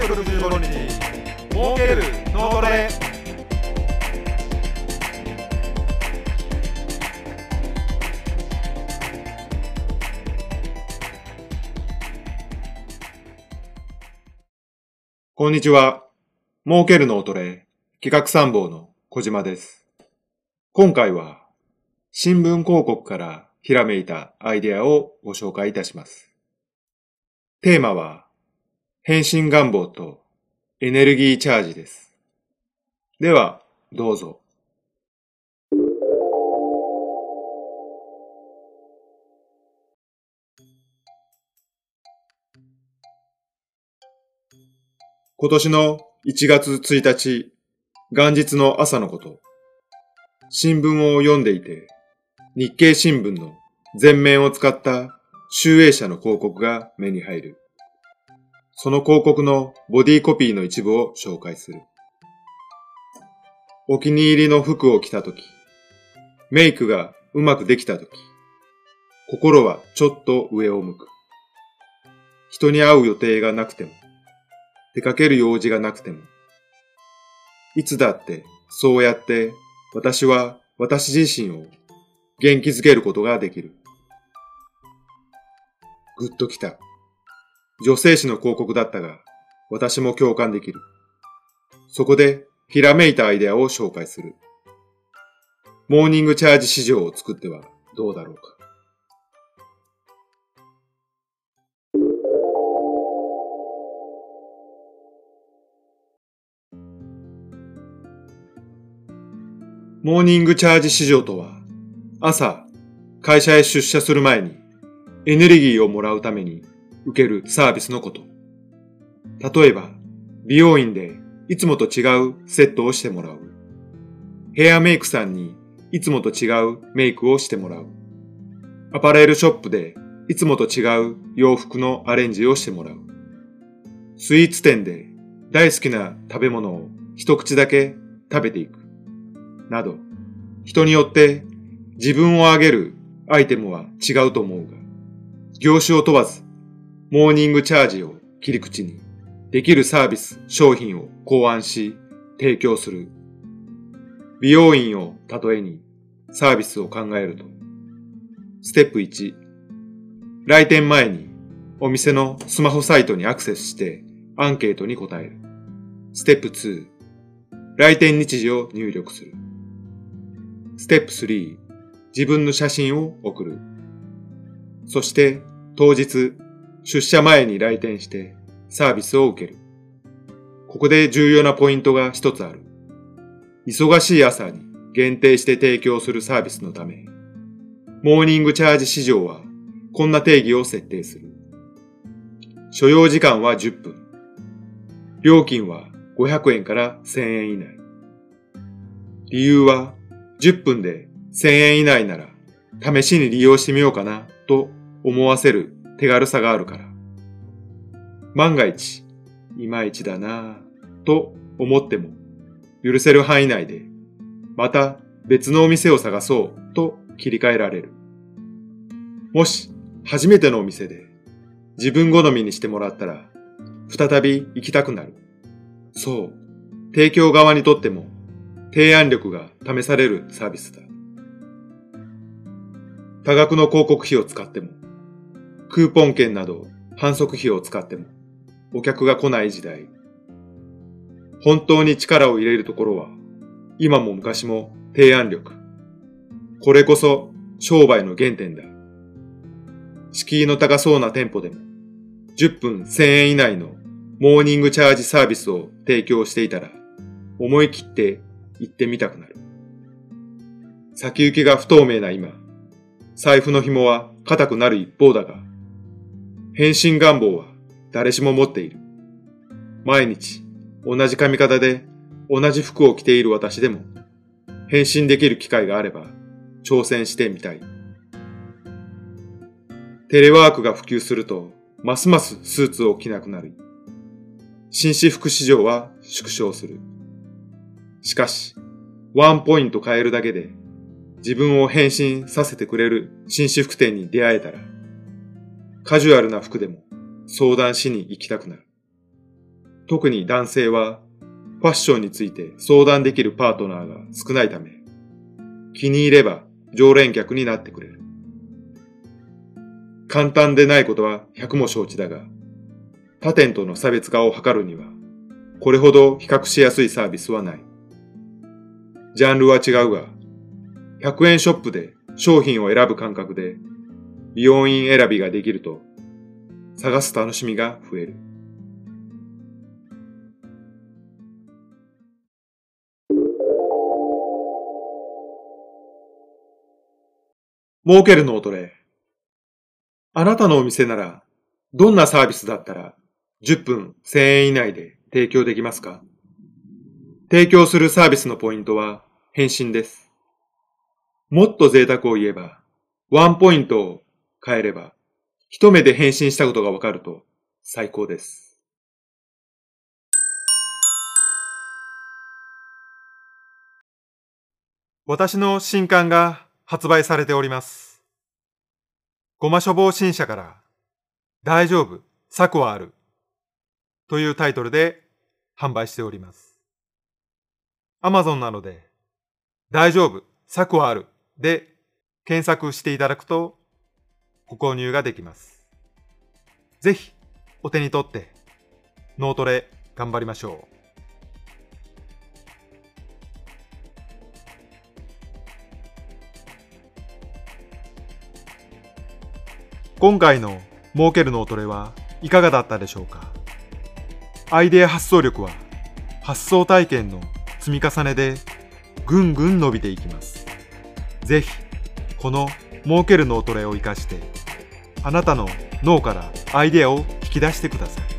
365日儲ける脳トレこんにちは。儲ける脳トレ企画参謀の小島です。今回は新聞広告からひらめいたアイデアをご紹介いたします。テーマは変身願望とエネルギーチャージです。では、どうぞ。今年の1月1日、元日の朝のこと。新聞を読んでいて、日経新聞の全面を使った集英社の広告が目に入る。その広告のボディコピーの一部を紹介する。お気に入りの服を着たとき、メイクがうまくできたとき、心はちょっと上を向く。人に会う予定がなくても、出かける用事がなくても、いつだってそうやって私は私自身を元気づけることができる。ぐっときた。女性誌の広告だったが、私も共感できる。そこで、ひらめいたアイデアを紹介する。モーニングチャージ市場を作ってはどうだろうか。モーニングチャージ市場とは、朝、会社へ出社する前に、エネルギーをもらうために受けるサービスのこと。例えば、美容院でいつもと違うセットをしてもらう。ヘアメイクさんにいつもと違うメイクをしてもらう。アパレルショップでいつもと違う洋服のアレンジをしてもらう。スイーツ店で大好きな食べ物を一口だけ食べていく。など、人によって自分を上げるアイテムは違うと思うが、業種を問わず、モーニングチャージを切り口に、できるサービス、商品を考案し、提供する。美容院を例えに、サービスを考えると。ステップ1、来店前に、お店のスマホサイトにアクセスして、アンケートに答える。ステップ2、来店日時を入力する。ステップ3、自分の写真を送る。そして、当日、出社前に来店してサービスを受ける。ここで重要なポイントが一つある。忙しい朝に限定して提供するサービスのため、モーニングチャージ市場はこんな定義を設定する。所要時間は10分。料金は500円から1000円以内。理由は10分で1000円以内なら試しに利用してみようかなと思わせる手軽さがあるから。万が一、いまいちだなぁと思っても許せる範囲内でまた別のお店を探そうと切り替えられる。もし初めてのお店で自分好みにしてもらったら再び行きたくなる。そう。提供側にとっても提案力が試されるサービスだ。多額の広告費を使っても、クーポン券など反則費を使っても、お客が来ない時代。本当に力を入れるところは、今も昔も提案力。これこそ商売の原点だ。敷居の高そうな店舗でも、10分1000円以内のモーニングチャージサービスを提供していたら、思い切って行ってみたくなる。先行きが不透明な今、財布の紐は固くなる一方だが、変身願望は誰しも持っている。毎日同じ髪型で同じ服を着ている私でも、変身できる機会があれば挑戦してみたい。テレワークが普及すると、ますますスーツを着なくなり、紳士服市場は縮小する。しかし、ワンポイント変えるだけで自分を変身させてくれる紳士服店に出会えたら、カジュアルな服でも相談しに行きたくなる。特に男性はファッションについて相談できるパートナーが少ないため、気に入れば常連客になってくれる。簡単でないことは百も承知だが、他店との差別化を図るには、これほど比較しやすいサービスはない。ジャンルは違うが、100円ショップで商品を選ぶ感覚で美容院選びができると、探す楽しみが増える。儲ける脳トレ。あなたのお店なら、どんなサービスだったら、10分1000円以内で提供できますか？提供するサービスのポイントは、返信です。もっと贅沢を言えば、ワンポイントを変えれば、一目で返信したことがわかると最高です。私の新刊が発売されております。ごま処方新社から大丈夫、策はあるというタイトルで販売しております。アマゾンなので大丈夫、策はあるで検索していただくとご購入ができます。ぜひお手に取って脳トレ頑張りましょう。今回の儲ける脳トレはいかがだったでしょうか？アイデア発想力は発想体験の積み重ねでぐんぐん伸びていきます。ぜひこの儲ける脳トレを活かしてあなたの脳からアイデアを引き出してください。